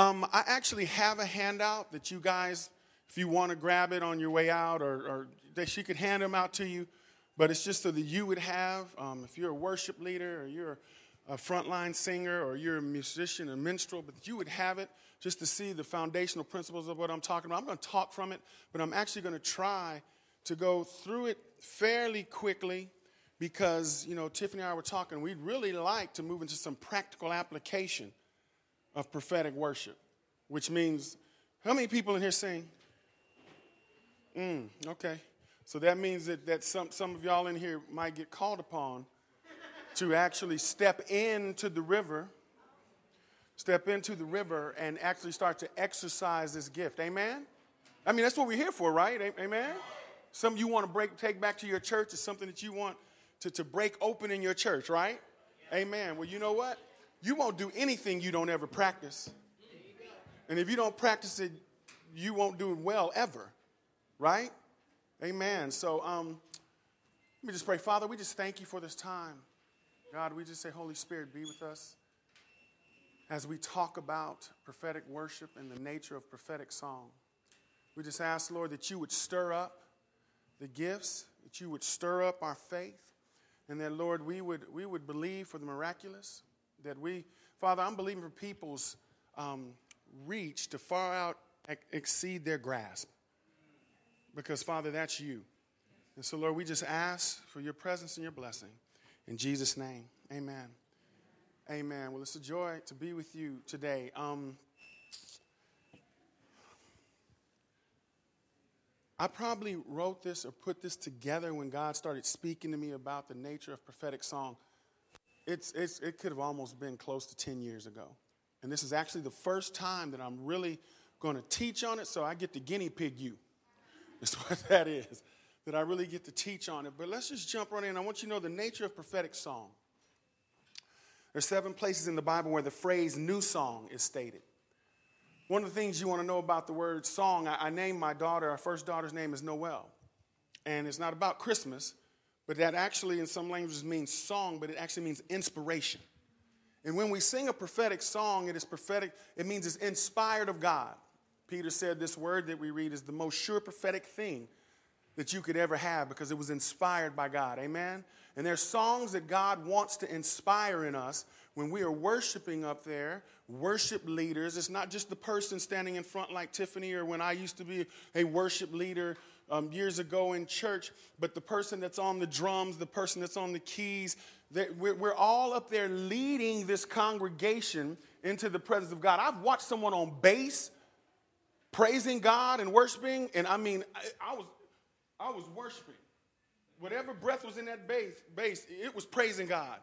Um, I actually have a handout that you guys, if you want to grab it on your way out, or, or that she could hand them out to you. But it's just so that you would have, um, if you're a worship leader or you're a frontline singer or you're a musician, a minstrel, but you would have it just to see the foundational principles of what I'm talking about. I'm going to talk from it, but I'm actually going to try to go through it fairly quickly because, you know, Tiffany and I were talking, we'd really like to move into some practical application of prophetic worship, which means, how many people in here sing? Mm, okay. So that means that, that some, some of y'all in here might get called upon to actually step into the river, step into the river and actually start to exercise this gift. Amen? I mean, that's what we're here for, right? Amen? Some you want to break, take back to your church is something that you want to, to break open in your church, right? Amen. Well, you know what? You won't do anything you don't ever practice. And if you don't practice it, you won't do it well ever, right? Amen. So um, let me just pray. Father, we just thank you for this time. God, we just say, Holy Spirit, be with us as we talk about prophetic worship and the nature of prophetic song. We just ask, Lord, that you would stir up the gifts, that you would stir up our faith, and that, Lord, we would, we would believe for the miraculous. That we, Father, I'm believing for people's um, reach to far out exceed their grasp because, Father, that's you. And so, Lord, we just ask for your presence and your blessing. In Jesus' name, amen. Amen. Well, it's a joy to be with you today. Um, I probably wrote this or put this together when God started speaking to me about the nature of prophetic song. It's, it's, it could have almost been close to 10 years ago. And this is actually the first time that I'm really going to teach on it, so I get to guinea pig you. Is what that is. That I really get to teach on it. But let's just jump right in. I want you to know the nature of prophetic song. There's seven places in the Bible where the phrase new song is stated. One of the things you want to know about the word song, I, I named my daughter, our first daughter's name is Noel. And it's not about Christmas, but that actually in some languages means song, but it actually means inspiration. And when we sing a prophetic song, it is prophetic, it means it's inspired of God. Peter said this word that we read is the most sure prophetic thing that you could ever have because it was inspired by God. Amen? And there's songs that God wants to inspire in us when we are worshiping up there, worship leaders. It's not just the person standing in front like Tiffany or when I used to be a worship leader um, years ago in church, but the person that's on the drums, the person that's on the keys. We're, we're all up there leading this congregation into the presence of God. I've watched someone on bass praising God and worshiping. And I mean, I, I was, I was worshiping. Whatever breath was in that bass, bass it was praising God.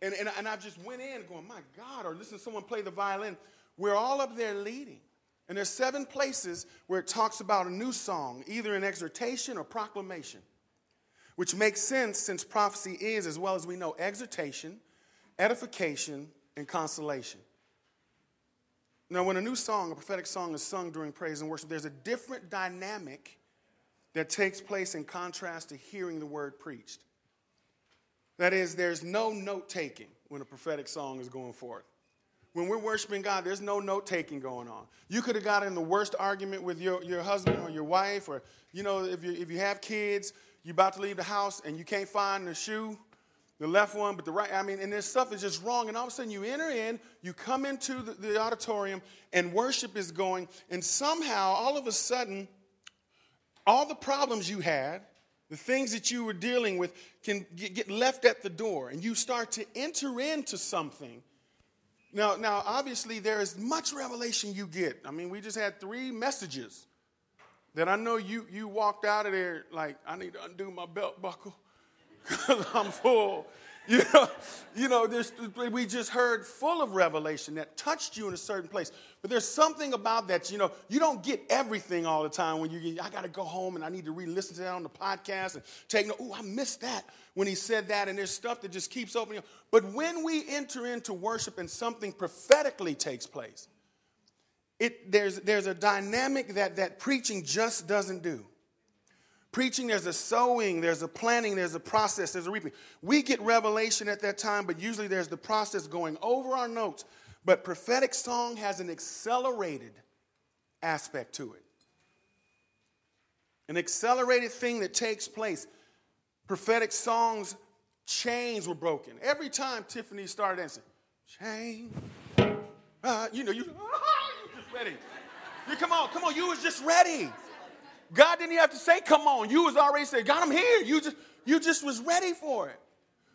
And, and, and I just went in going, my God, or listen to someone play the violin. We're all up there leading. And there's seven places where it talks about a new song, either in exhortation or proclamation, which makes sense since prophecy is, as well as we know, exhortation, edification, and consolation. Now, when a new song, a prophetic song, is sung during praise and worship, there's a different dynamic that takes place in contrast to hearing the word preached. That is, there's no note taking when a prophetic song is going forth. When we're worshiping God, there's no note taking going on. You could have got in the worst argument with your, your husband or your wife, or, you know, if you, if you have kids, you're about to leave the house and you can't find the shoe the left one, but the right. I mean, and this stuff is just wrong. And all of a sudden, you enter in, you come into the, the auditorium, and worship is going, and somehow, all of a sudden, all the problems you had, the things that you were dealing with, can get left at the door, and you start to enter into something. Now, now, obviously, there is much revelation you get. I mean, we just had three messages that I know you you walked out of there like, I need to undo my belt buckle because I'm full. You know, you know this, we just heard full of revelation that touched you in a certain place. But there's something about that, you know, you don't get everything all the time when you get, I got to go home and I need to re-listen to that on the podcast and take note. Oh, I missed that when he said that. And there's stuff that just keeps opening up. But when we enter into worship and something prophetically takes place, it, there's, there's a dynamic that, that preaching just doesn't do. Preaching, there's a sowing, there's a planting, there's a process, there's a reaping. We get revelation at that time, but usually there's the process going over our notes. But prophetic song has an accelerated aspect to it. An accelerated thing that takes place. Prophetic songs, chains were broken. Every time Tiffany started dancing, chain, uh, you know, you, you just ready. You come on, come on, you was just ready. God didn't even have to say, come on. You was already saying, God, I'm here. You just, you just was ready for it.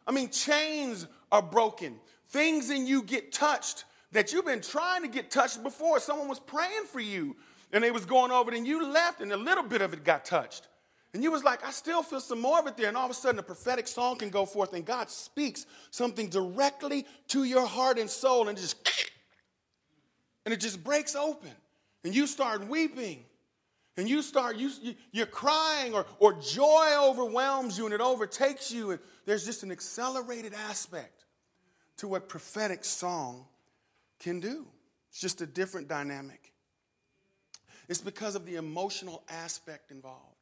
I mean, chains are broken. Things in you get touched that you've been trying to get touched before. Someone was praying for you and they was going over it and you left and a little bit of it got touched. And you was like, I still feel some more of it there. And all of a sudden, a prophetic song can go forth and God speaks something directly to your heart and soul and just, and it just breaks open. And you start weeping. And you start, you, you're crying or, or joy overwhelms you and it overtakes you. And there's just an accelerated aspect to what prophetic song can do. It's just a different dynamic. It's because of the emotional aspect involved.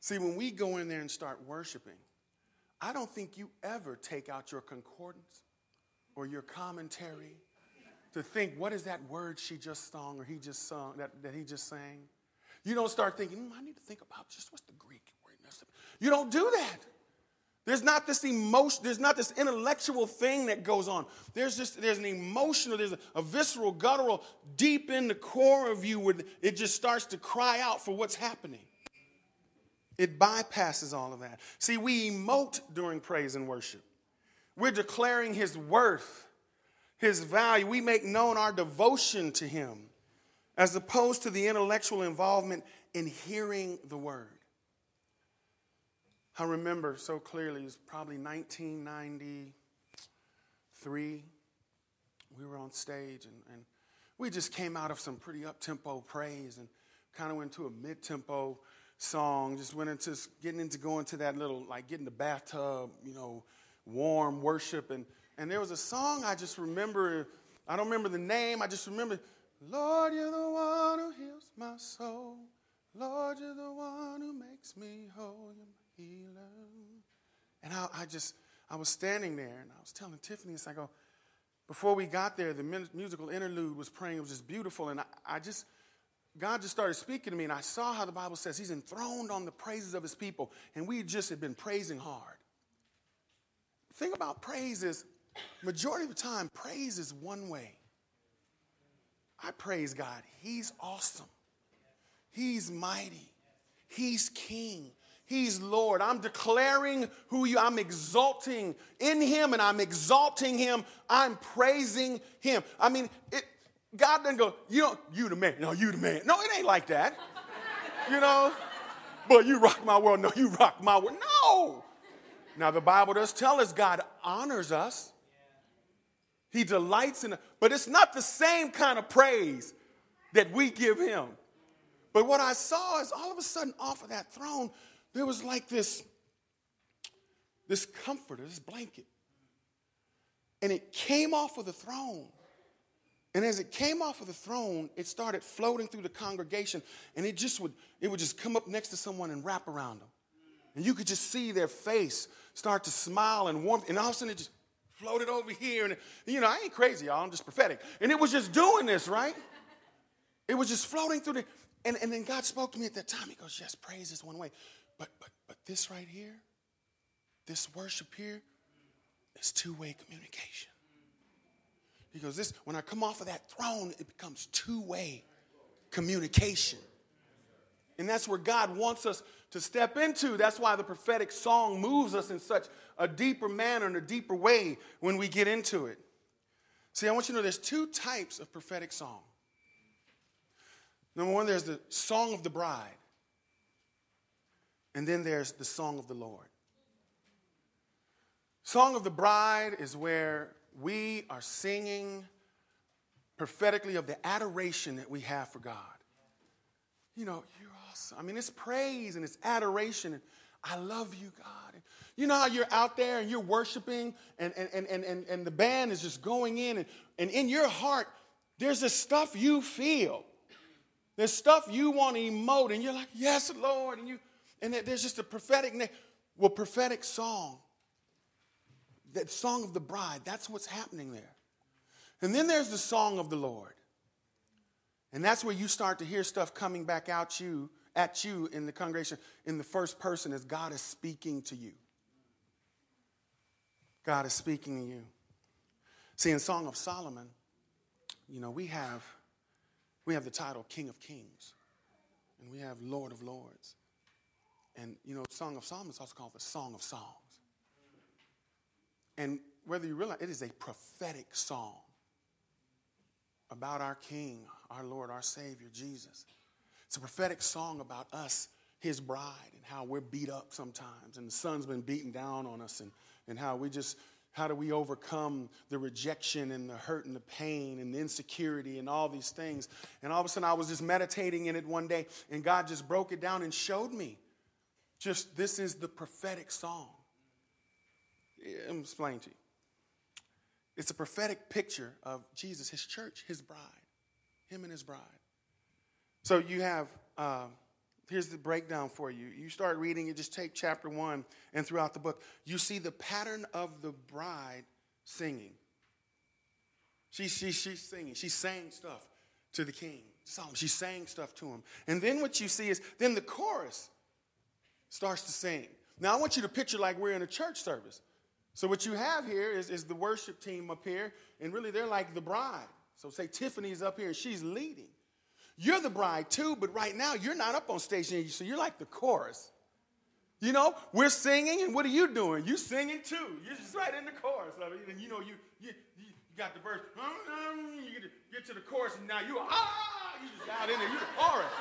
See, when we go in there and start worshiping, I don't think you ever take out your concordance or your commentary to think, what is that word she just sung or he just sung, that, that he just sang? You don't start thinking, mm, I need to think about just what's the Greek word. You don't do that. There's not this emotion, there's not this intellectual thing that goes on. There's just there's an emotional, there's a, a, visceral, guttural, deep in the core of you where it just starts to cry out for what's happening. It bypasses all of that. See, we emote during praise and worship. We're declaring his worth, his value. We make known our devotion to him as opposed to the intellectual involvement in hearing the word. I remember so clearly, it was probably 1993. We were on stage and, and we just came out of some pretty up tempo praise and kind of went to a mid tempo song. Just went into getting into going to that little, like getting the bathtub, you know, warm worship. And, and there was a song I just remember. I don't remember the name. I just remember, Lord, you're the one who heals my soul. Lord, you're the one who makes me whole You're my healer. And I, I, just, I was standing there and I was telling Tiffany, this, I go, oh, before we got there, the musical interlude was praying. It was just beautiful. And I, I just, God just started speaking to me, and I saw how the Bible says He's enthroned on the praises of His people, and we just had been praising hard. The thing about praise is, majority of the time, praise is one way. I praise God. He's awesome. He's mighty. He's king. He's Lord. I'm declaring who you, I'm exalting in Him and I'm exalting Him. I'm praising Him. I mean, it, God doesn't go, you know, you the man. No, you the man. No, it ain't like that. You know? But you rock my world. No, you rock my world. No. Now, the Bible does tell us God honors us. He delights in it. But it's not the same kind of praise that we give Him. But what I saw is all of a sudden, off of that throne, there was like this, this comforter, this blanket. And it came off of the throne. And as it came off of the throne, it started floating through the congregation, and it just would, it would just come up next to someone and wrap around them. And you could just see their face start to smile and warm, and all of a sudden it just floated over here. And, you know, I ain't crazy, y'all, I'm just prophetic. And it was just doing this, right? It was just floating through the, and, and then God spoke to me at that time. He goes, Yes, praise is one way. But but but this right here, this worship here, is two-way communication. He goes, This, when I come off of that throne, it becomes two-way communication. And that's where God wants us to step into. That's why the prophetic song moves us in such a deeper manner and a deeper way when we get into it. See, I want you to know there's two types of prophetic song. Number one, there's the song of the bride. And then there's the song of the Lord. Song of the bride is where we are singing prophetically of the adoration that we have for God. You know, you're I mean, it's praise and it's adoration. And I love you, God. And you know how you're out there and you're worshiping and, and, and, and, and the band is just going in, and, and in your heart, there's this stuff you feel. There's stuff you want to emote, and you're like, Yes, Lord. And you and there's just a prophetic, well, prophetic song. That song of the bride, that's what's happening there. And then there's the song of the Lord. And that's where you start to hear stuff coming back out you at you in the congregation in the first person as God is speaking to you. God is speaking to you. See, in Song of Solomon, you know, we have we have the title King of Kings, and we have Lord of Lords. And you know, Song of Solomon is also called the Song of Songs. And whether you realize it is a prophetic song about our King, our Lord, our Savior, Jesus. It's a prophetic song about us, His bride, and how we're beat up sometimes, and the sun's been beaten down on us, and, and how we just, how do we overcome the rejection and the hurt and the pain and the insecurity and all these things. And all of a sudden, I was just meditating in it one day, and God just broke it down and showed me just this is the prophetic song. I'm explaining to you. It's a prophetic picture of Jesus, his church, his bride, him and his bride. So you have, uh, here's the breakdown for you. You start reading it, just take chapter one, and throughout the book, you see the pattern of the bride singing. She, she, she's singing, she's saying stuff to the king. She's saying stuff to him. And then what you see is, then the chorus starts to sing. Now, I want you to picture like we're in a church service. So what you have here is, is the worship team up here, and really they're like the bride. So say Tiffany's up here and she's leading. You're the bride too, but right now you're not up on stage, so you're like the chorus. You know, we're singing, and what are you doing? You singing too. You're just right in the chorus it. And you know, you you, you got the verse, you get to, get to the chorus, and now you ah, you just out in there, you're the chorus.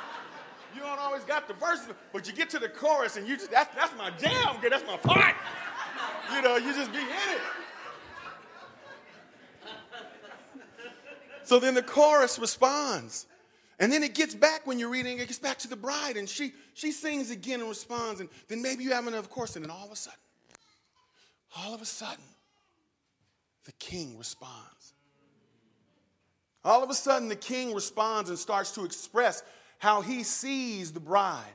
You don't always got the verses, but you get to the chorus, and you just that's that's my jam, that's my part. You know, you just be in it. So then the chorus responds. And then it gets back when you're reading, it gets back to the bride, and she she sings again and responds, and then maybe you have another course, and then all of a sudden, all of a sudden, the king responds. All of a sudden, the king responds and starts to express how he sees the bride,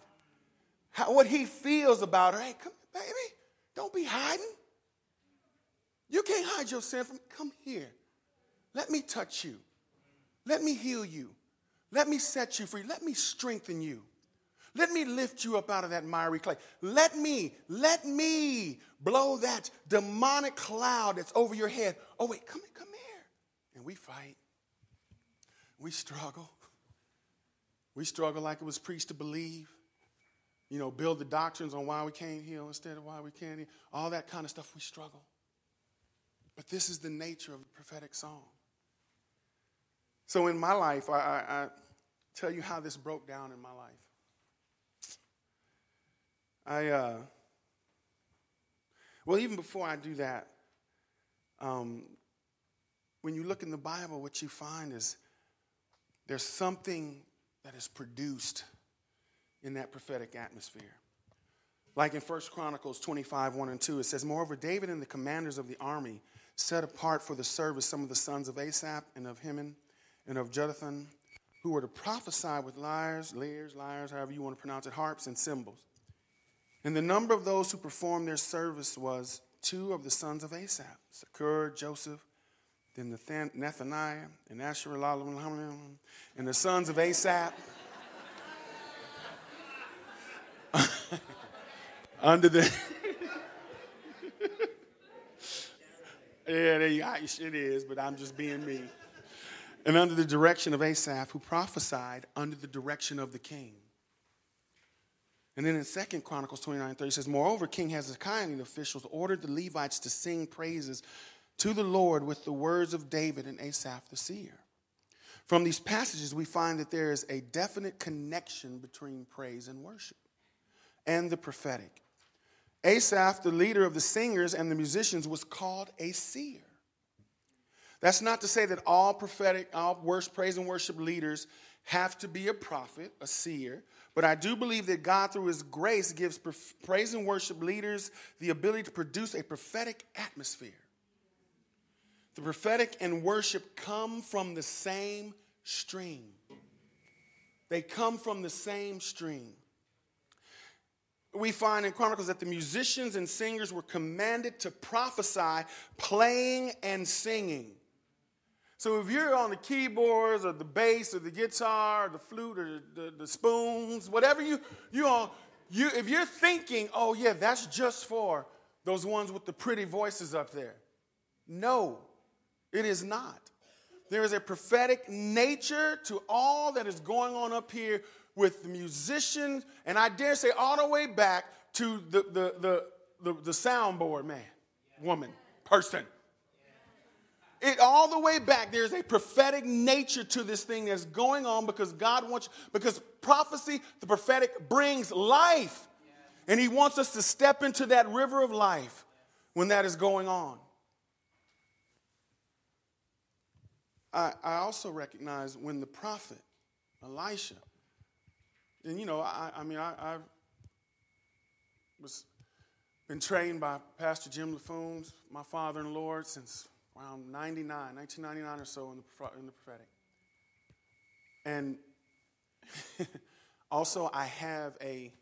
how, what he feels about her. Hey, come, baby, don't be hiding. You can't hide your sin from me. Come here. Let me touch you. Let me heal you. Let me set you free. Let me strengthen you. Let me lift you up out of that miry clay. Let me, let me blow that demonic cloud that's over your head. Oh, wait, come, come here. And we fight. We struggle. We struggle like it was preached to believe. You know, build the doctrines on why we can't heal instead of why we can't heal. All that kind of stuff, we struggle. But this is the nature of the prophetic song. So in my life, I, I, I tell you how this broke down in my life. I, uh, well, even before I do that, um, when you look in the Bible, what you find is there's something that is produced in that prophetic atmosphere. Like in 1 Chronicles 25, 1 and 2, it says, Moreover, David and the commanders of the army set apart for the service some of the sons of Asaph and of Heman and of Jeduthun, who were to prophesy with lyres, lyres, lyres, however you want to pronounce it, harps and cymbals. And the number of those who performed their service was two of the sons of Asaph, Zaccur, Joseph, then the Nethaniah and Asher, and the sons of Asaph. under the yeah, they, it is, but I'm just being me. And under the direction of Asaph, who prophesied under the direction of the king. And then in 2 Chronicles 29 30 says, Moreover, King Hezekiah and the officials ordered the Levites to sing praises to the Lord with the words of David and Asaph the seer. From these passages, we find that there is a definite connection between praise and worship and the prophetic. Asaph, the leader of the singers and the musicians, was called a seer. That's not to say that all prophetic, all worship, praise and worship leaders have to be a prophet, a seer, but I do believe that God, through His grace, gives praise and worship leaders the ability to produce a prophetic atmosphere. The prophetic and worship come from the same stream. They come from the same stream. We find in Chronicles that the musicians and singers were commanded to prophesy, playing and singing. So if you're on the keyboards or the bass or the guitar or the flute or the, the, spoons, whatever you you on, you if you're thinking, oh yeah, that's just for those ones with the pretty voices up there. No, it is not. There is a prophetic nature to all that is going on up here with the musicians, and I dare say all the way back to the, the, the, the, the soundboard man, woman, person. It all the way back, there's a prophetic nature to this thing that's going on because God wants, because prophecy, the prophetic brings life. And He wants us to step into that river of life when that is going on. I, I also recognize when the prophet, Elisha, and you know, I, I mean, I, I was been trained by Pastor Jim Laffoons, my father in the Lord, since around 99, 1999 or so in the, in the prophetic. And also, I have a,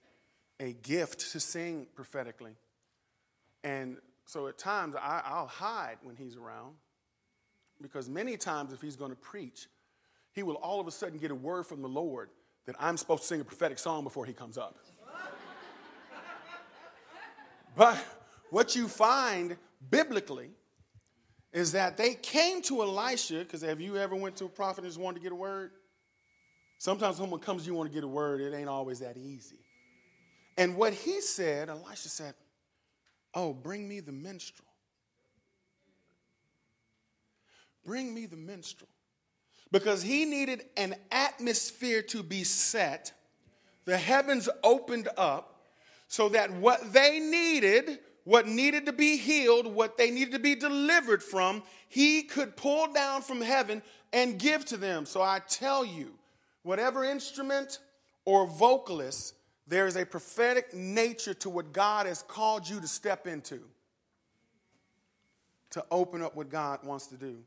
a gift to sing prophetically. And so at times, I, I'll hide when he's around because many times, if he's going to preach, he will all of a sudden get a word from the Lord that I'm supposed to sing a prophetic song before he comes up. but what you find biblically is that they came to Elisha, because have you ever went to a prophet and just wanted to get a word? Sometimes someone comes, you want to get a word, it ain't always that easy. And what he said, Elisha said, Oh, bring me the minstrel. Bring me the minstrel. Because he needed an atmosphere to be set. The heavens opened up so that what they needed, what needed to be healed, what they needed to be delivered from, he could pull down from heaven and give to them. So I tell you, whatever instrument or vocalist, there is a prophetic nature to what God has called you to step into, to open up what God wants to do.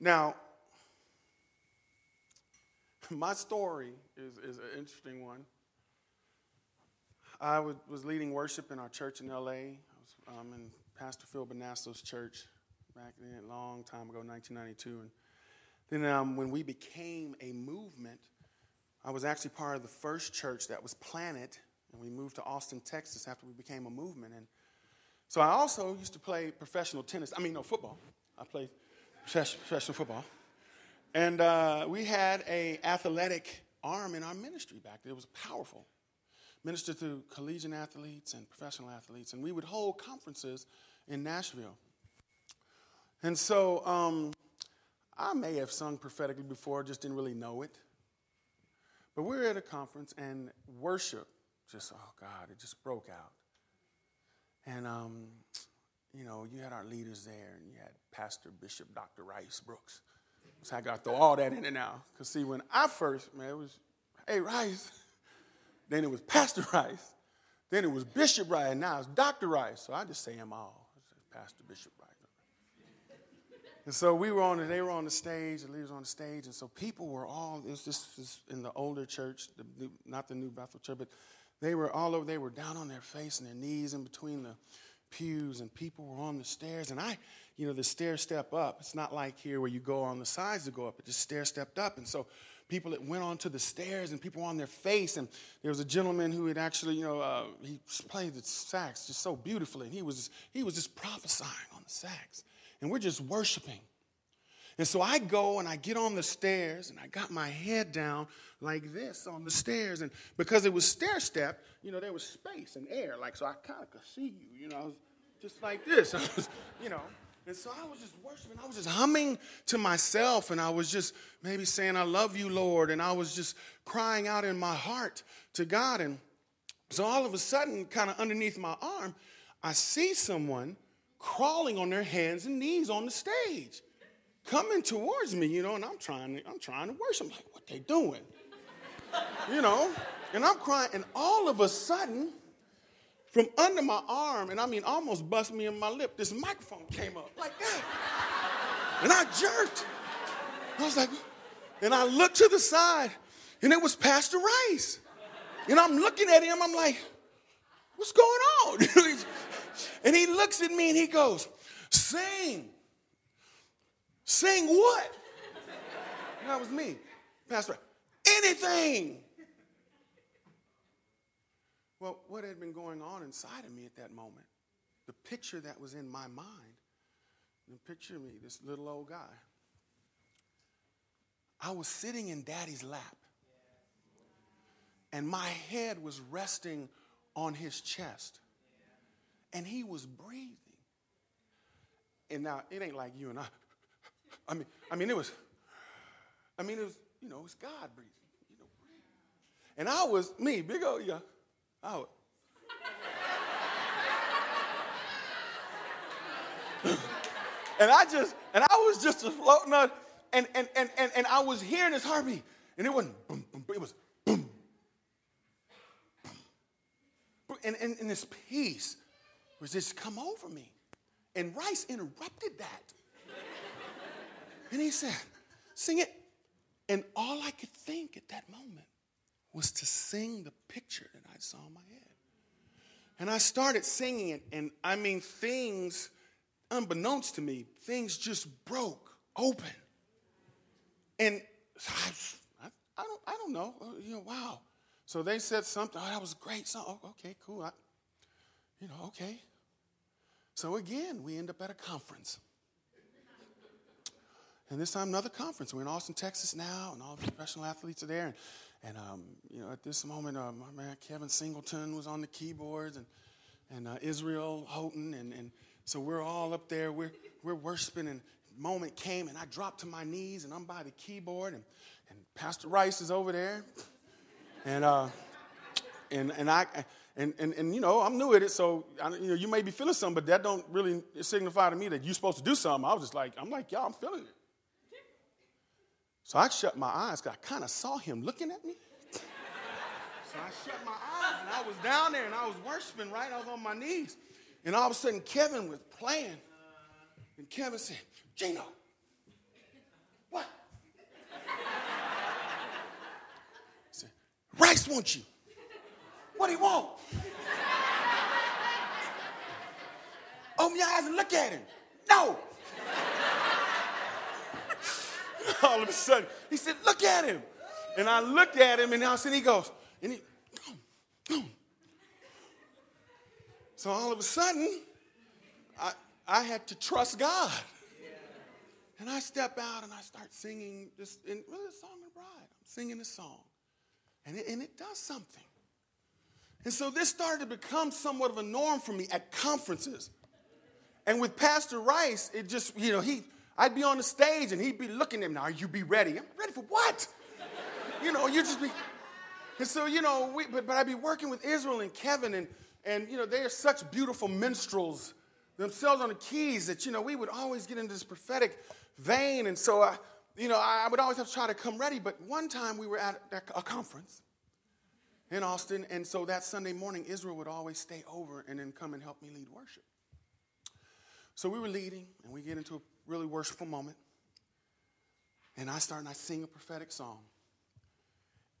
Now, my story is, is an interesting one. I was, was leading worship in our church in LA. I was um, in Pastor Phil Bonasso's church back then, a long time ago, 1992. And then um, when we became a movement, I was actually part of the first church that was planted, and we moved to Austin, Texas after we became a movement. And so I also used to play professional tennis. I mean, no, football. I played professional football. And uh, we had a athletic arm in our ministry back then. It was powerful. Ministered to collegiate athletes and professional athletes. And we would hold conferences in Nashville. And so um, I may have sung prophetically before, just didn't really know it. But we were at a conference and worship just, oh God, it just broke out. And um, you know, you had our leaders there, and you had Pastor Bishop Dr. Rice Broocks. So I got to throw all that in and now. Because, see, when I first, man, it was, hey, Rice. Then it was Pastor Rice. Then it was Bishop Rice. Now it's Dr. Rice. So I just say them all. Pastor Bishop Rice. And so we were on, the, they were on the stage, the leaders on the stage, and so people were all, it was just in the older church, the new, not the new Bethel church, but they were all over, they were down on their face and their knees in between the pews and people were on the stairs. And I, you know, the stair step up. It's not like here where you go on the sides to go up, it just stair stepped up. And so people that went onto the stairs and people on their face. And there was a gentleman who had actually, you know, uh, he played the sax just so beautifully. And he was, he was just prophesying on the sax. And we're just worshiping. And so I go and I get on the stairs and I got my head down like this on the stairs. And because it was stair step, you know, there was space and air. Like, so I kind of could see you, you know, just like this. Was, you know, and so I was just worshiping. I was just humming to myself and I was just maybe saying, I love you, Lord. And I was just crying out in my heart to God. And so all of a sudden, kind of underneath my arm, I see someone crawling on their hands and knees on the stage coming towards me, you know, and I'm trying to, I'm trying to worship. I'm like, what they doing? you know, and I'm crying, and all of a sudden, from under my arm, and I mean almost bust me in my lip, this microphone came up like that. And I jerked. I was like, and I looked to the side, and it was Pastor Rice. And I'm looking at him, I'm like, what's going on? and he looks at me and he goes, sing Sing what? And that was me. Pastor, anything. Well, what had been going on inside of me at that moment, the picture that was in my mind, the picture of me, this little old guy. I was sitting in daddy's lap, and my head was resting on his chest, and he was breathing. And now, it ain't like you and I. I mean, I mean, it was, I mean, it was, you know, it was God breathing. You know, and I was, me, big old, yeah, Was. and I just, and I was just floating on, and, and, and, and, and I was hearing his heartbeat, and it wasn't boom, boom, it was boom, boom. And, and, and this peace was just come over me. And Rice interrupted that. and he said, Sing it. And all I could think at that moment was to sing the picture that I saw in my head. And I started singing it, and I mean, things, unbeknownst to me, things just broke open. And I, I, don't, I don't know, uh, you know, wow. So they said something, oh, that was a great. So, oh, okay, cool. I, you know, okay. So again, we end up at a conference. And this time, another conference. We're in Austin, Texas now, and all the professional athletes are there. And, and um, you know, at this moment, uh, my man Kevin Singleton was on the keyboards, and, and uh, Israel Houghton. And, and so we're all up there. We're, we're worshiping, and moment came, and I dropped to my knees, and I'm by the keyboard, and, and Pastor Rice is over there. And, uh, and, and I and, and, and you know, I'm new at it, so I, you know, you may be feeling something, but that don't really signify to me that you're supposed to do something. I was just like, I'm like, y'all, I'm feeling it. So I shut my eyes because I kind of saw him looking at me. so I shut my eyes and I was down there and I was worshiping, right? I was on my knees. And all of a sudden, Kevin was playing. And Kevin said, Gino, what? I said, Rice wants you. What do you want? Open your eyes and look at him. No. All of a sudden, he said, Look at him. And I looked at him, and all of a sudden he goes, and he, boom. So all of a sudden, I, I had to trust God. And I step out and I start singing this, and really, the song of the bride. I'm singing this song. And it, and it does something. And so this started to become somewhat of a norm for me at conferences. And with Pastor Rice, it just, you know, he, I'd be on the stage and he'd be looking at me, now, Are you be ready? I'm ready for what? you know, you just be. And so, you know, we, but, but I'd be working with Israel and Kevin, and, and, you know, they are such beautiful minstrels themselves on the keys that, you know, we would always get into this prophetic vein. And so, I, you know, I would always have to try to come ready. But one time we were at a conference, in Austin. And so that Sunday morning, Israel would always stay over and then come and help me lead worship. So we were leading, and we get into a really worshipful moment. And I start and I sing a prophetic song.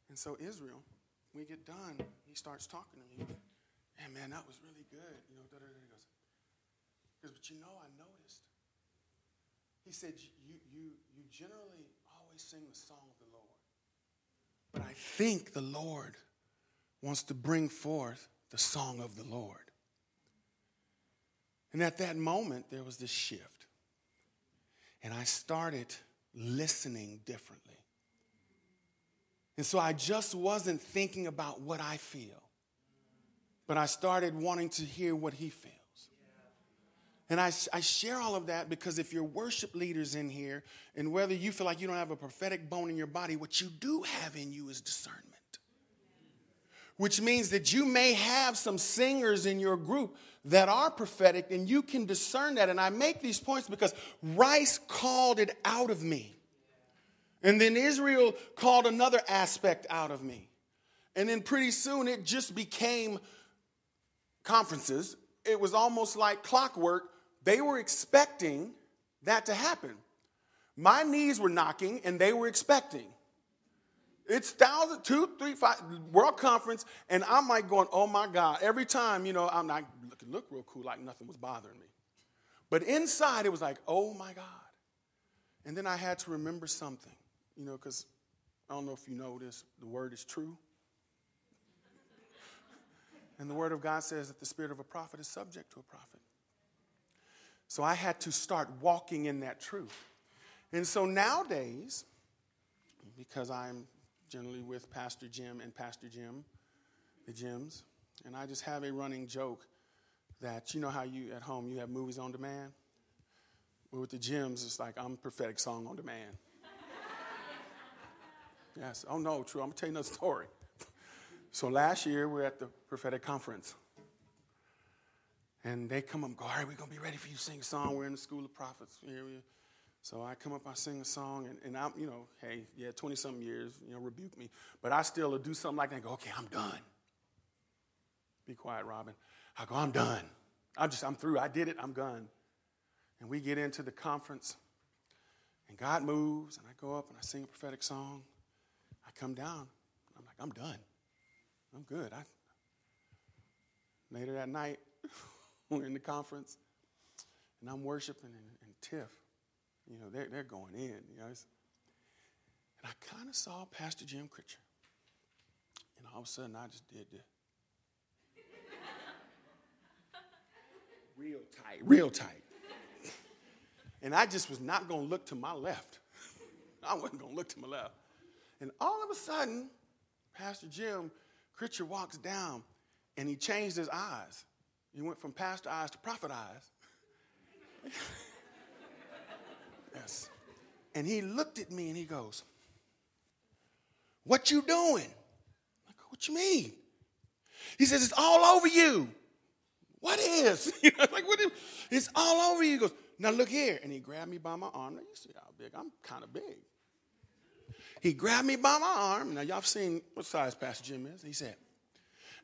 And so Israel, we get done, he starts talking to me. And man, that was really good. You know, da, da, da. he goes, goes, but you know, I noticed. He said, you, you, you generally always sing the song of the Lord. But I think the Lord wants to bring forth the song of the Lord. And at that moment, there was this shift. And I started listening differently. And so I just wasn't thinking about what I feel, but I started wanting to hear what he feels. And I, I share all of that because if you're worship leaders in here, and whether you feel like you don't have a prophetic bone in your body, what you do have in you is discernment which means that you may have some singers in your group that are prophetic and you can discern that. And I make these points because Rice called it out of me. And then Israel called another aspect out of me. And then pretty soon it just became conferences. It was almost like clockwork. They were expecting that to happen. My knees were knocking and they were expecting. It's thousand, two, three, five, World Conference, and I'm like going, oh my God. Every time, you know, I'm not looking look real cool, like nothing was bothering me. But inside, it was like, oh my God. And then I had to remember something, you know, because I don't know if you know this, the word is true. And the word of God says that the spirit of a prophet is subject to a prophet. So I had to start walking in that truth. And so nowadays, because I'm generally with Pastor Jim and Pastor Jim, the Jims, and I just have a running joke that you know how you at home you have movies on demand? Well, with the Jims, it's like I'm prophetic song on demand. yes. Oh no, true. I'm gonna tell you another story. So last year we are at the prophetic conference. And they come up and go, all right, we're to be ready for you to sing a song. We're in the school of prophets. Here we so I come up, I sing a song, and, and I'm, you know, hey, yeah, 20 something years, you know, rebuke me. But I still do something like that and go, okay, I'm done. Be quiet, Robin. I go, I'm done. I'm just, I'm through. I did it. I'm done. And we get into the conference, and God moves, and I go up and I sing a prophetic song. I come down. I'm like, I'm done. I'm good. I, later that night, we're in the conference, and I'm worshiping, and, and Tiff, you know, they're, they're going in, you know. and I kind of saw Pastor Jim Critcher. And all of a sudden, I just did the real tight, real tight. And I just was not going to look to my left. I wasn't going to look to my left. And all of a sudden, Pastor Jim Critcher walks down and he changed his eyes. He went from pastor eyes to prophet eyes. And he looked at me and he goes, What you doing? I go, What you mean? He says, It's all over you. What is? Like, what is? It's all over you. He goes, Now look here. And he grabbed me by my arm. Now, you see how big? I'm kind of big. He grabbed me by my arm. Now, y'all've seen what size Pastor Jim is. He said,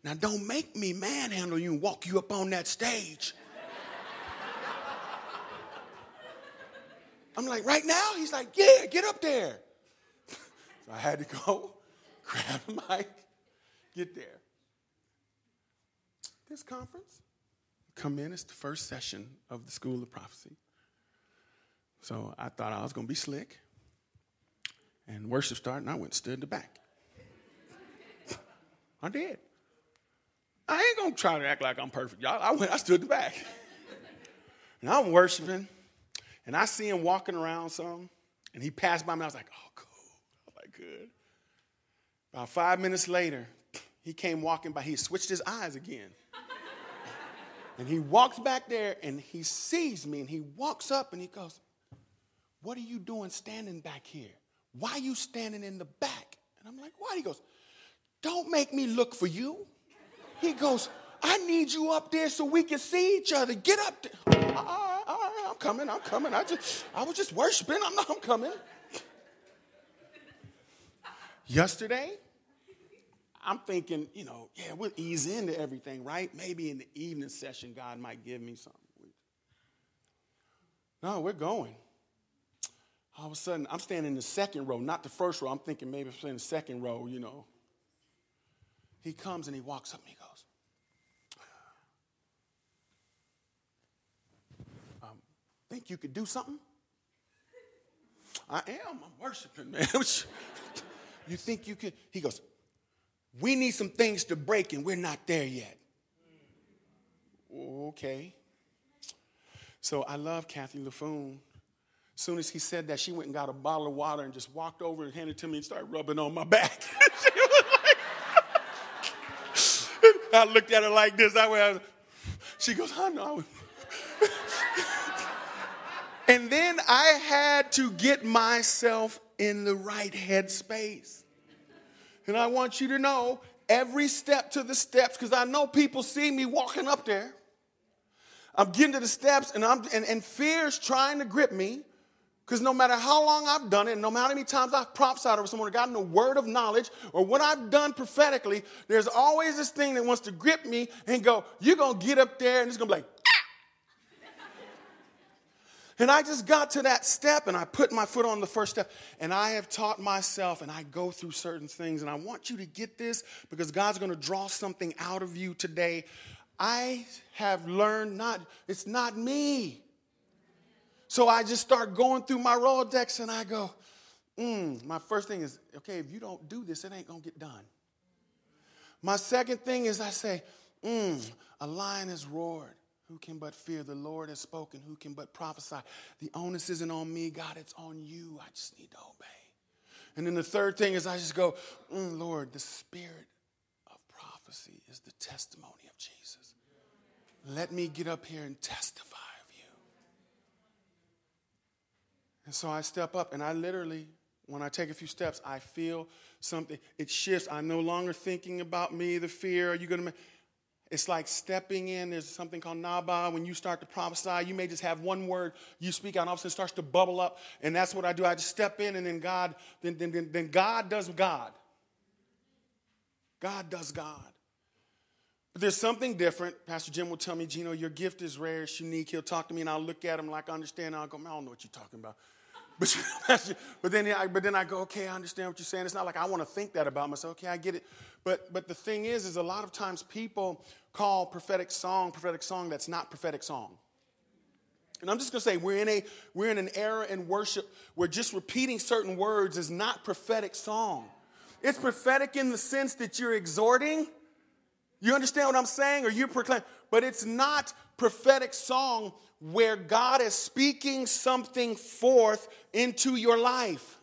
Now don't make me manhandle you and walk you up on that stage. I'm like, Right now? He's like, Yeah, get up there. so I had to go, grab the mic, get there. This conference, come in, it's the first session of the School of Prophecy. So I thought I was going to be slick. And worship started, and I went stood in the back. I did. I ain't gonna try to act like I'm perfect, y'all. I went, I stood in the back. and I'm worshiping, and I see him walking around some, and he passed by me. I was like, oh, cool. I like, good. About five minutes later, he came walking by. He switched his eyes again. and he walks back there, and he sees me, and he walks up, and he goes, what are you doing standing back here? Why are you standing in the back? And I'm like, Why? He goes, Don't make me look for you. He goes, I need you up there so we can see each other. Get up there. All coming, I'm coming. I just I was just worshiping. I'm I'm coming. Yesterday, I'm thinking, you know, yeah, we'll ease into everything, right? Maybe in the evening session, God might give me something. No, we're going all of a sudden, I'm standing in the second row, not the first row. I'm thinking maybe I'm in the second row, you know. He comes and he walks up and he goes, um, Think you could do something? I am. I'm worshiping, man. you think you could? He goes, We need some things to break and we're not there yet. Okay. So I love Kathy Laffoon as soon as he said that, she went and got a bottle of water and just walked over and handed it to me and started rubbing on my back. I looked at her like this. I went, she goes, I know. And then I had to get myself in the right headspace. And I want you to know every step to the steps, because I know people see me walking up there. I'm getting to the steps, and, I'm, and, and fear's trying to grip me. Because no matter how long I've done it, no matter how many times I've prophesied over someone or gotten a word of knowledge, or what I've done prophetically, there's always this thing that wants to grip me and go, You're to get up there, and it's to be like! And I just got to that step and I put my foot on the first step. And I have taught myself and I go through certain things. And I want you to get this because God's going to draw something out of you today. I have learned not, it's not me. So I just start going through my Rolodex and I go, mm, my first thing is, okay, if you don't do this, it ain't gonna get done. My second thing is I say, mm, a lion has roared. Who can but fear? The Lord has spoken. Who can but prophesy? The onus isn't on me, God, it's on you. I just need to obey. And then the third thing is I just go, mm, Lord, the spirit of prophecy is the testimony of Jesus. Let me get up here and testify of you. And so I step up and I literally, when I take a few steps, I feel something. It shifts. I'm no longer thinking about me, the fear. Are you going to it's like stepping in. There's something called Naba. When you start to prophesy, you may just have one word you speak out, and all of a sudden starts to bubble up. And that's what I do. I just step in, and then God, then, then, then, then God does God. God does God. But there's something different. Pastor Jim will tell me, Gino, your gift is rare, it's unique. He'll talk to me, and I'll look at him like I understand. I'll go, I don't know what you're talking about. But, but, then I, but then I go, okay, I understand what you're saying. It's not like I want to think that about myself. Okay, I get it. But, but the thing is, is a lot of times people call prophetic song prophetic song that's not prophetic song. And I'm just going to say we're in a we're in an era in worship where just repeating certain words is not prophetic song. It's prophetic in the sense that you're exhorting. You understand what I'm saying? Or you proclaim, but it's not prophetic song where God is speaking something forth into your life.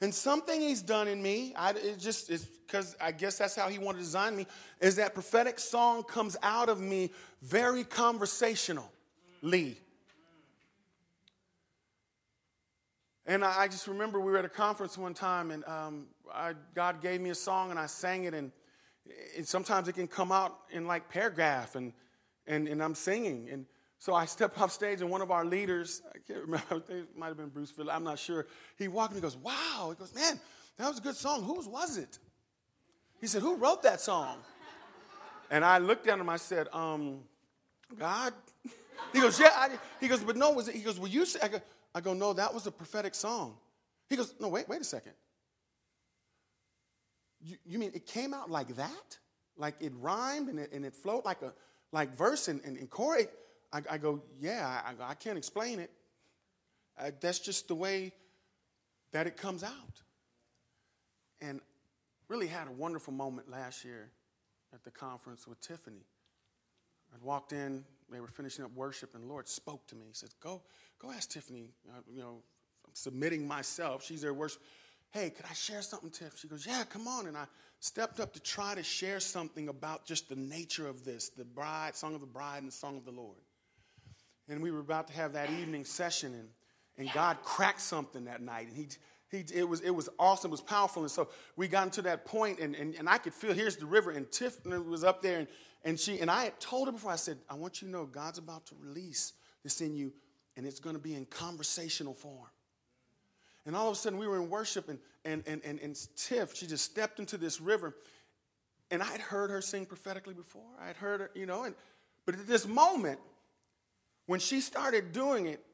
And something he's done in me, I, it just is because I guess that's how he wanted to design me, is that prophetic song comes out of me very conversationally. And I, just remember we were at a conference one time, and um, I, God gave me a song, and I sang it, and, and sometimes it can come out in like paragraph, and, and, and I'm singing. And so I step off stage, and one of our leaders, I can't remember, it might have been Bruce Phillips, I'm not sure. He walked me and goes, Wow. He goes, Man, that was a good song. Whose was it? He said, Who wrote that song? And I looked at him, I said, um, God. He goes, Yeah. I, he goes, But no, was it? He goes, Well, you say, I go, I go, No, that was a prophetic song. He goes, No, wait, wait a second. You, you mean it came out like that? Like it rhymed and it, and it flowed like a like verse and, and, and chorus? I, I go, yeah, I, I can't explain it. Uh, that's just the way that it comes out. And really had a wonderful moment last year at the conference with Tiffany. I walked in, they were finishing up worship, and the Lord spoke to me. He said, Go, go ask Tiffany. Uh, you know, I'm submitting myself. She's there worship. Hey, could I share something, Tiff? She goes, Yeah, come on. And I stepped up to try to share something about just the nature of this the bride, song of the bride, and the song of the Lord and we were about to have that evening session, and, and God cracked something that night. And he, he, it, was, it was awesome, it was powerful. And so we got into that point, and, and, and I could feel here's the river, and Tiffany was up there, and, and, she, and I had told her before, I said, I want you to know God's about to release this in you, and it's going to be in conversational form. And all of a sudden, we were in worship, and, and, and, and, and Tiff, she just stepped into this river. And I had heard her sing prophetically before. I had heard her, you know, and, but at this moment, when she started doing it,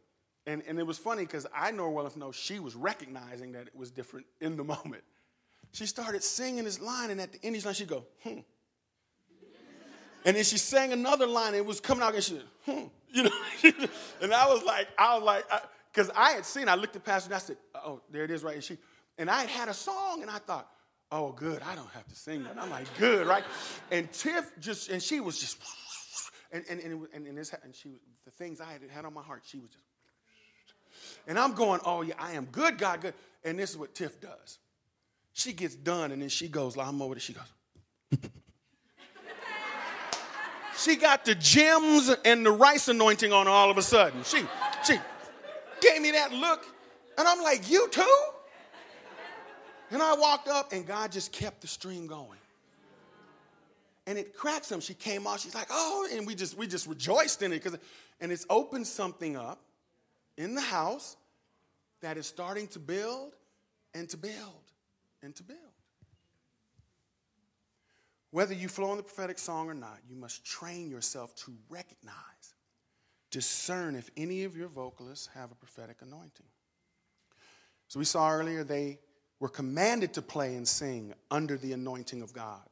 and, and it was funny because I know well enough know she was recognizing that it was different in the moment. She started singing this line, and at the end of the line, she'd go, hmm. And then she sang another line, and it was coming out, and she, hmm. You know, and I was like, I was like, because I, had seen, I looked at Pastor, and I said, oh, there it is, right? And she, and I had had a song, and I thought, oh, good, I don't have to sing that. I'm like, good, right? And Tiff just, and she was just, and, and, and, and, and, this, and she the things I had, had on my heart, she was just, and I'm going, oh yeah, I am good, God, good. And this is what Tiff does. She gets done, and then she goes, like, I'm over there, she goes. she got the Jim's and the Rice anointing on all of a sudden. She gave me that look, and I'm like, you too? And I walked up, and God just kept the stream going and it cracks him. She came off, she's like, oh, and we just we just rejoiced in it because and it's opened something up in the house that is starting to build and to build and to build. Whether you flow in the prophetic song or not, you must train yourself to recognize, discern if any of your vocalists have a prophetic anointing. So we saw earlier they were commanded to play and sing under the anointing of God.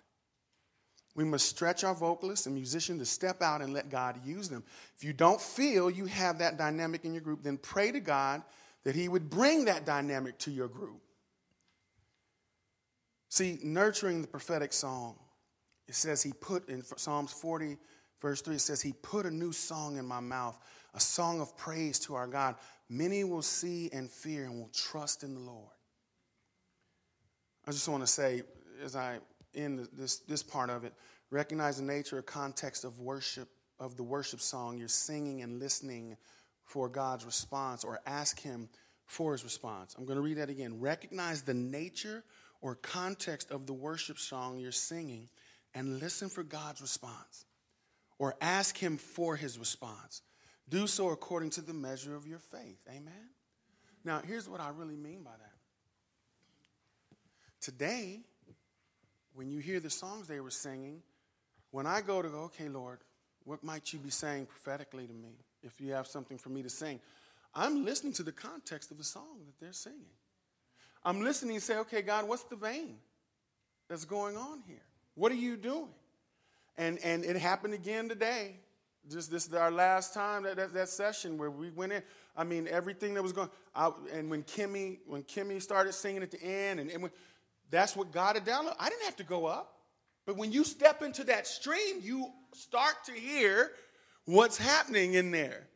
We must stretch our vocalists and musicians to step out and let God use them. If you don't feel you have that dynamic in your group, then pray to God that He would bring that dynamic to your group. See, nurturing the prophetic song, it says He put in Psalms 40, verse 3, it says, He put a new song in my mouth, a song of praise to our God. Many will see and fear and will trust in the Lord. I just want to say, as I end this, this part of it, recognize the nature or context of worship, of the worship song you're singing and listening for God's response, or ask Him for His response. I'm going to read that again. Recognize the nature or context of the worship song you're singing and listen for God's response, or ask Him for His response. Do so according to the measure of your faith. Amen? Now, here's what I really mean by that. Today, when you hear the songs they were singing, when I go to go, okay, Lord, what might you be saying prophetically to me if you have something for me to sing? I'm listening to the context of the song that they're singing. I'm listening and say, okay, God, what's the vein that's going on here? What are you doing? And, and it happened again today. Just this is our last time that, that, that session where we went in. I mean, everything that was going. I, and when Kimmy when Kimmy started singing at the end, and, and when, that's what God had downloaded. I didn't have to go up. But when you step into that stream, you start to hear what's happening in there.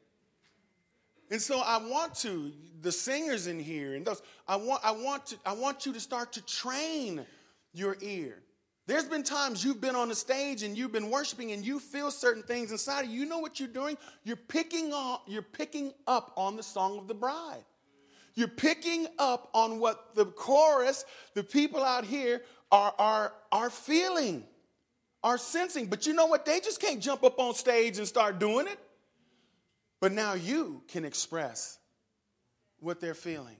And so I want to, the singers in here and those, I want, I want to, I want you to start to train your ear. There's been times you've been on the stage and you've been worshiping and you feel certain things inside of you. You know what you're doing? You're picking you're picking up on the song of the bride. You're picking up on what the chorus, the people out here are, are, are feeling, are sensing. But you know what? They just can't jump up on stage and start doing it. But now you can express what they're feeling.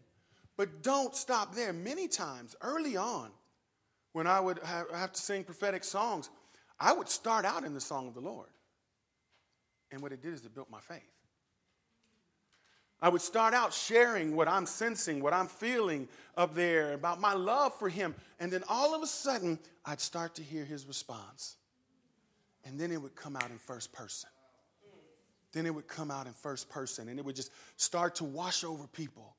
But don't stop there. Many times, early on, when I would have to sing prophetic songs, I would start out in the song of the Lord. And what it did is it built my faith. I would start out sharing what I'm sensing, what I'm feeling up there about my love for him. And then all of a sudden, I'd start to hear his response. And then it would come out in first person. Then it would come out in first person and it would just start to wash over people.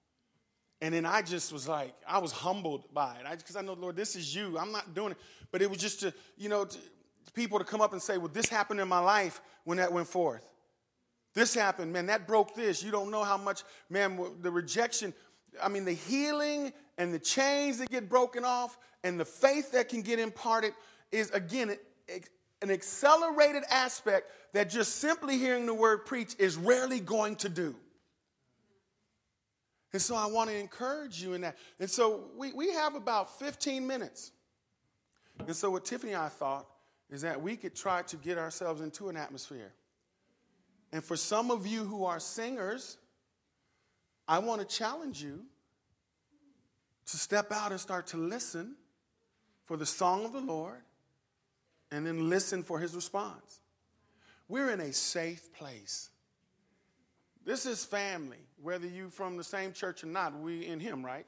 And then I just was like, I was humbled by it. Because I, I, know, Lord, this is you. I'm not doing it. But it was just to, you know, to, people to come up and say, well, this happened in my life when that went forth. This happened, man, that broke this. You don't know how much, man, the rejection, I mean, the healing and the chains that get broken off and the faith that can get imparted is, again, an accelerated aspect that just simply hearing the word preach is rarely going to do. And so I want to encourage you in that. And so we, we have about 15 minutes. And so what Tiffany and I thought is that we could try to get ourselves into an atmosphere and for some of you who are singers, I want to challenge you to step out and start to listen for the song of the Lord and then listen for his response. We're in a safe place. This is family, whether you're from the same church or not. We in him, right?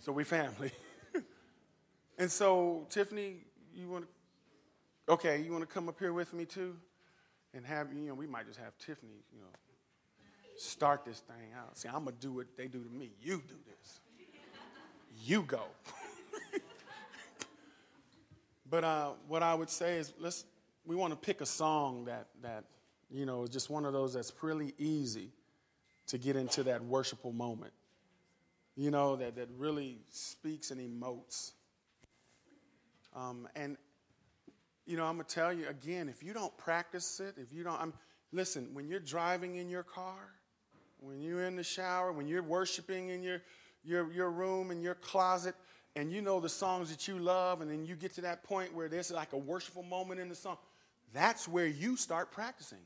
So we family. and so, Tiffany, you want to? Okay, you want to come up here with me too? and have, you know, we might just have Tiffany, you know, start this thing out. See, I'm to do what they do to me. You do this. You go. but uh, what I would say is let's, we want to pick a song that, that, you know, is just one of those that's really easy to get into that worshipful moment. You know, that, that really speaks and emotes. Um, and you know, I'm gonna tell you again, if you don't practice it, if you don't, I'm listen, when you're driving in your car, when you're in the shower, when you're worshiping in your your your room in your closet, and you know the songs that you love, and then you get to that point where there's like a worshipful moment in the song, that's where you start practicing.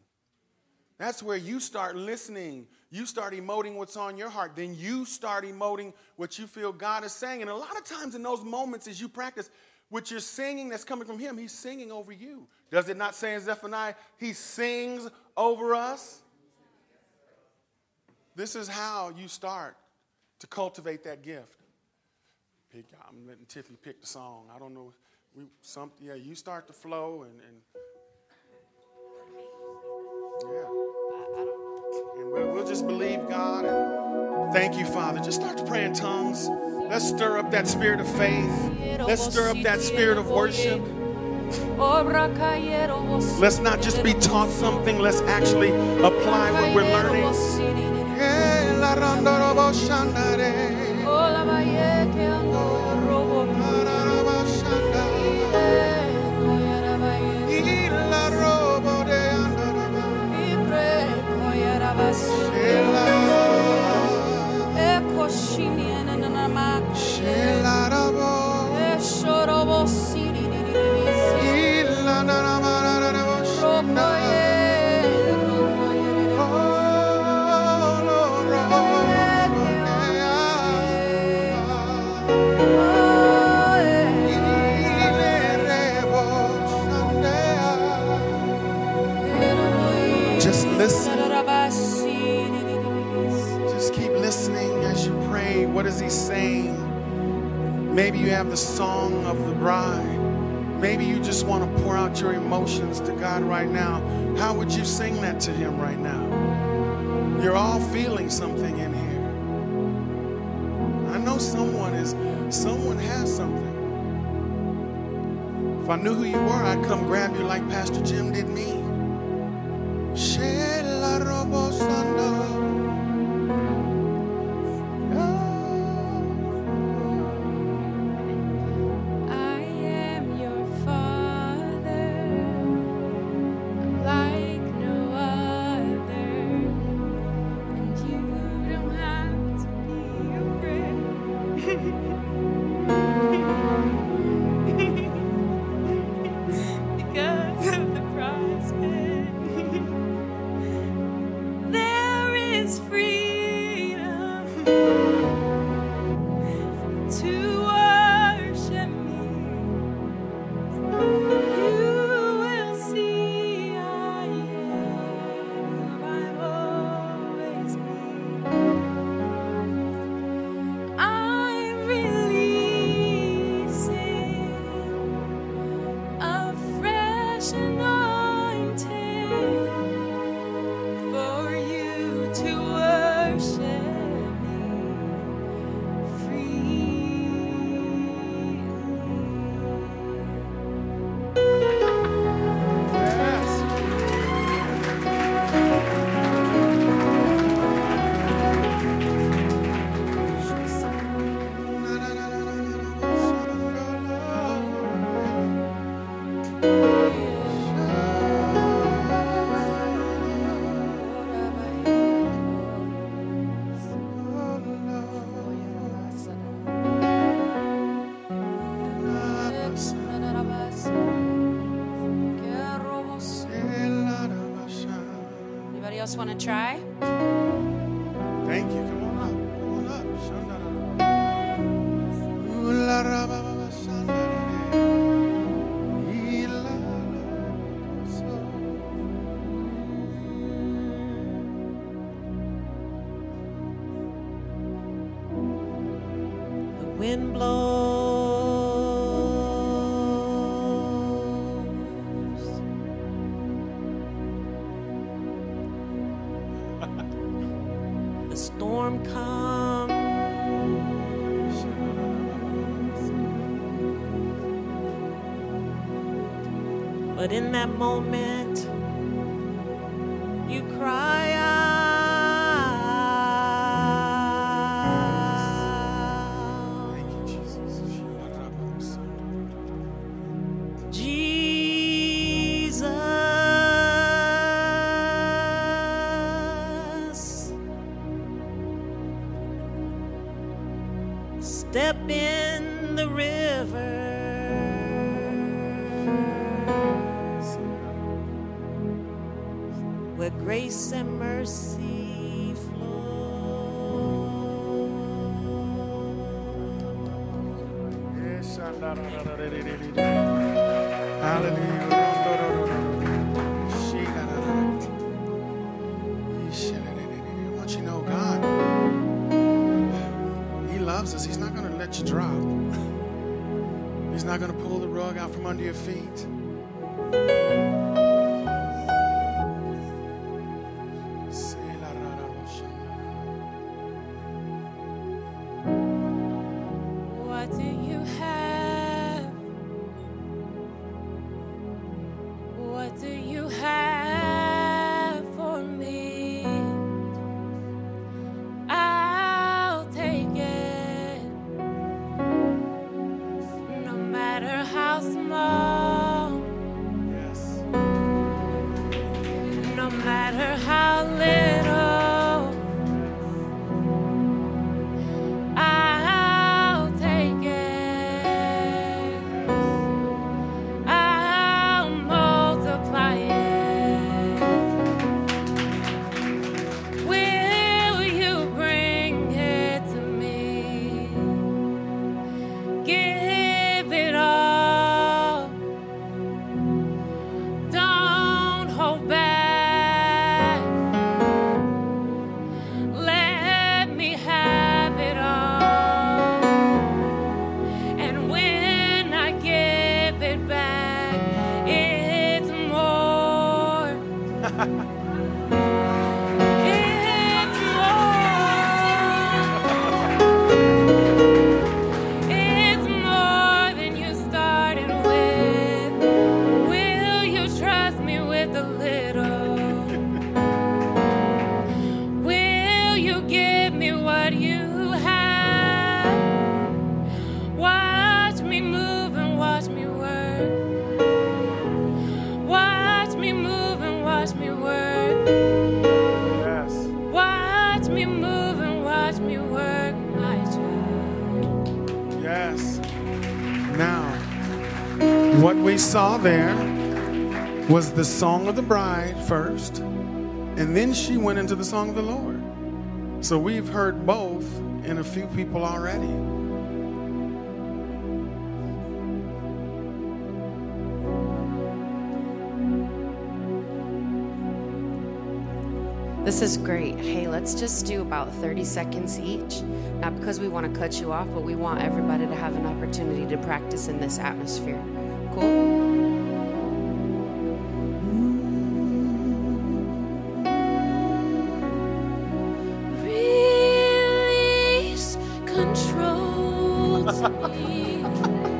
That's where you start listening. You start emoting what's on your heart. Then you start emoting what you feel God is saying. And a lot of times in those moments as you practice, what you're singing that's coming from him, he's singing over you. Does it not say in Zephaniah, he sings over us? This is how you start to cultivate that gift. Pick, I'm letting Tiffany pick the song. I don't know. we some yeah, you start to flow and, and yeah. And we'll, we'll just believe God and thank you, Father. Just start to pray in tongues. Let's stir up that spirit of faith. Let's stir up that spirit of worship. Let's not just be taught something, let's actually apply what we're learning. Just the song of the bride. Maybe you just want to pour out your emotions to God right now. How would you sing that to him right now? You're all feeling something in here. I know someone is someone has something. If I knew who you were, I'd come grab you like Pastor Jim did me. Try? But in that moment, song of the bride first, and then she went into the song of the Lord. So we've heard both in a few people already. This is great. Hey, let's just do about 30 seconds each. Not because we want to cut you off, but we want everybody to have an opportunity to practice in this atmosphere. Cool? control me.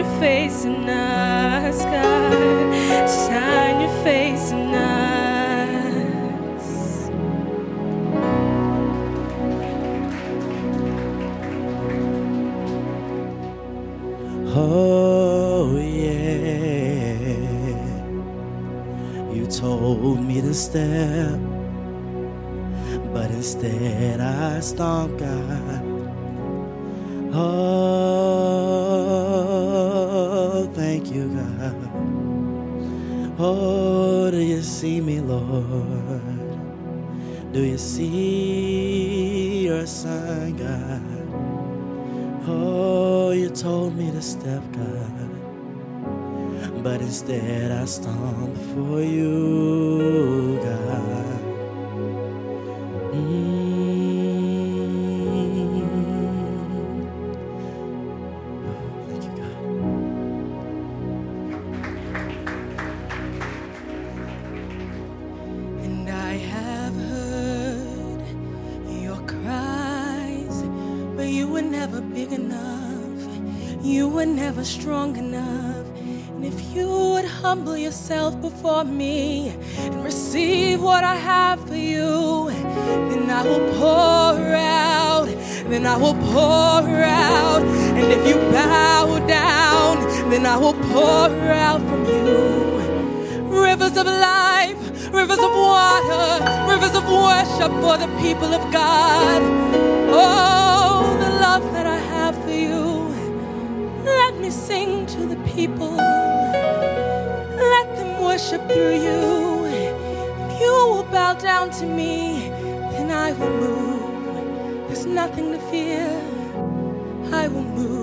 your face in us, God. Shine your face in us. Oh, yeah. You told me to step, but instead I stomp, God. Do you see your son, God? Oh, you told me to step, God. But instead I stomp for you, before me and receive what I have for you, then I will pour out. Then I will pour out. And if you bow down, then I will pour out from you rivers of life, rivers of water, rivers of worship for the people of God. To me, then I will move. There's nothing to fear. I will move.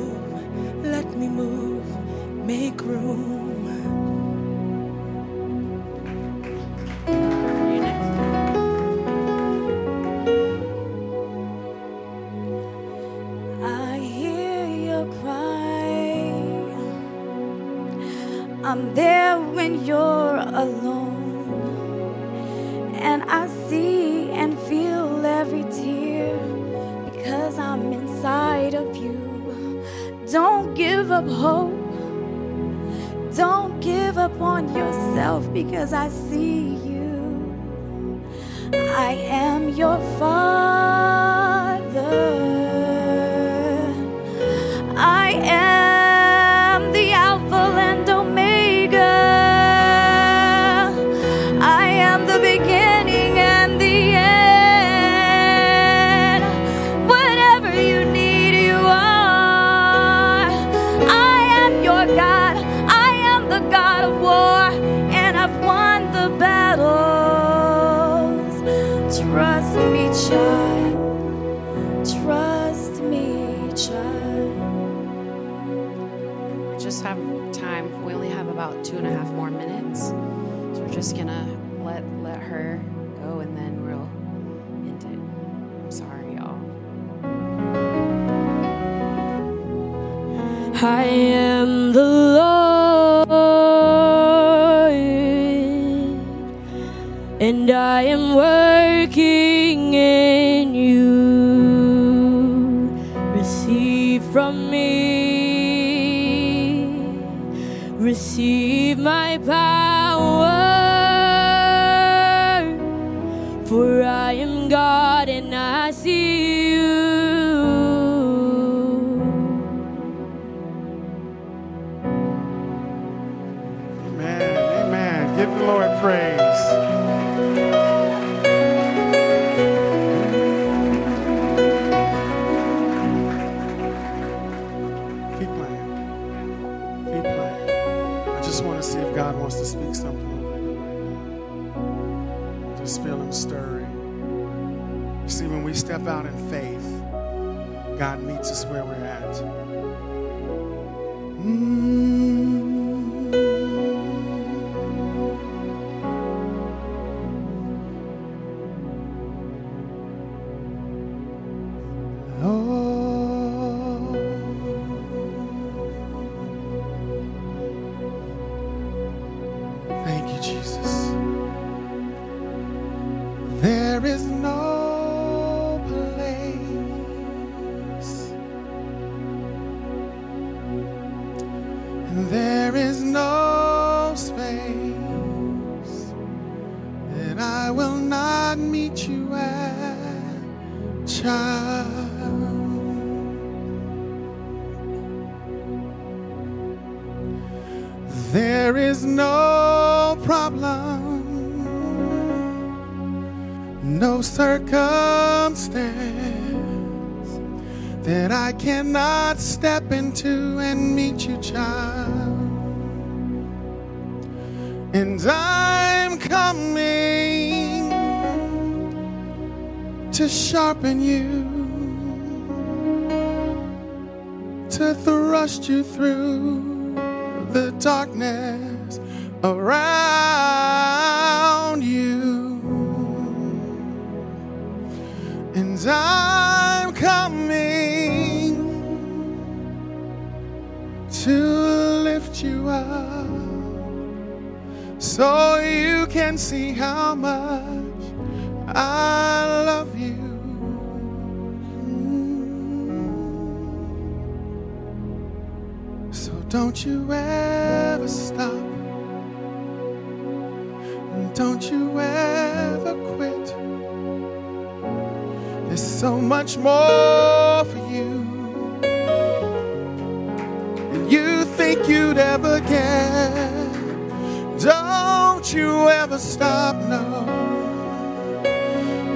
Because I see I am the Lord, and I am working in you. Receive from me, receive my power, for I am God There is no problem, no circumstance that I cannot step into and meet you, child. And I'm coming to sharpen you, to thrust you through the darkness around you. And I'm coming to lift you up so you can see how much I love you. Don't you ever stop. Don't you ever quit. There's so much more for you. than you think you'd ever get. Don't you ever stop, no.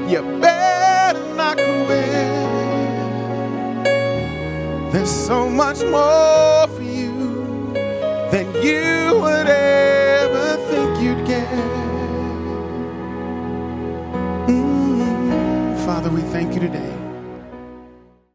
You better not quit. There's so much more for you would ever think you'd get. Mm, Father, we thank you today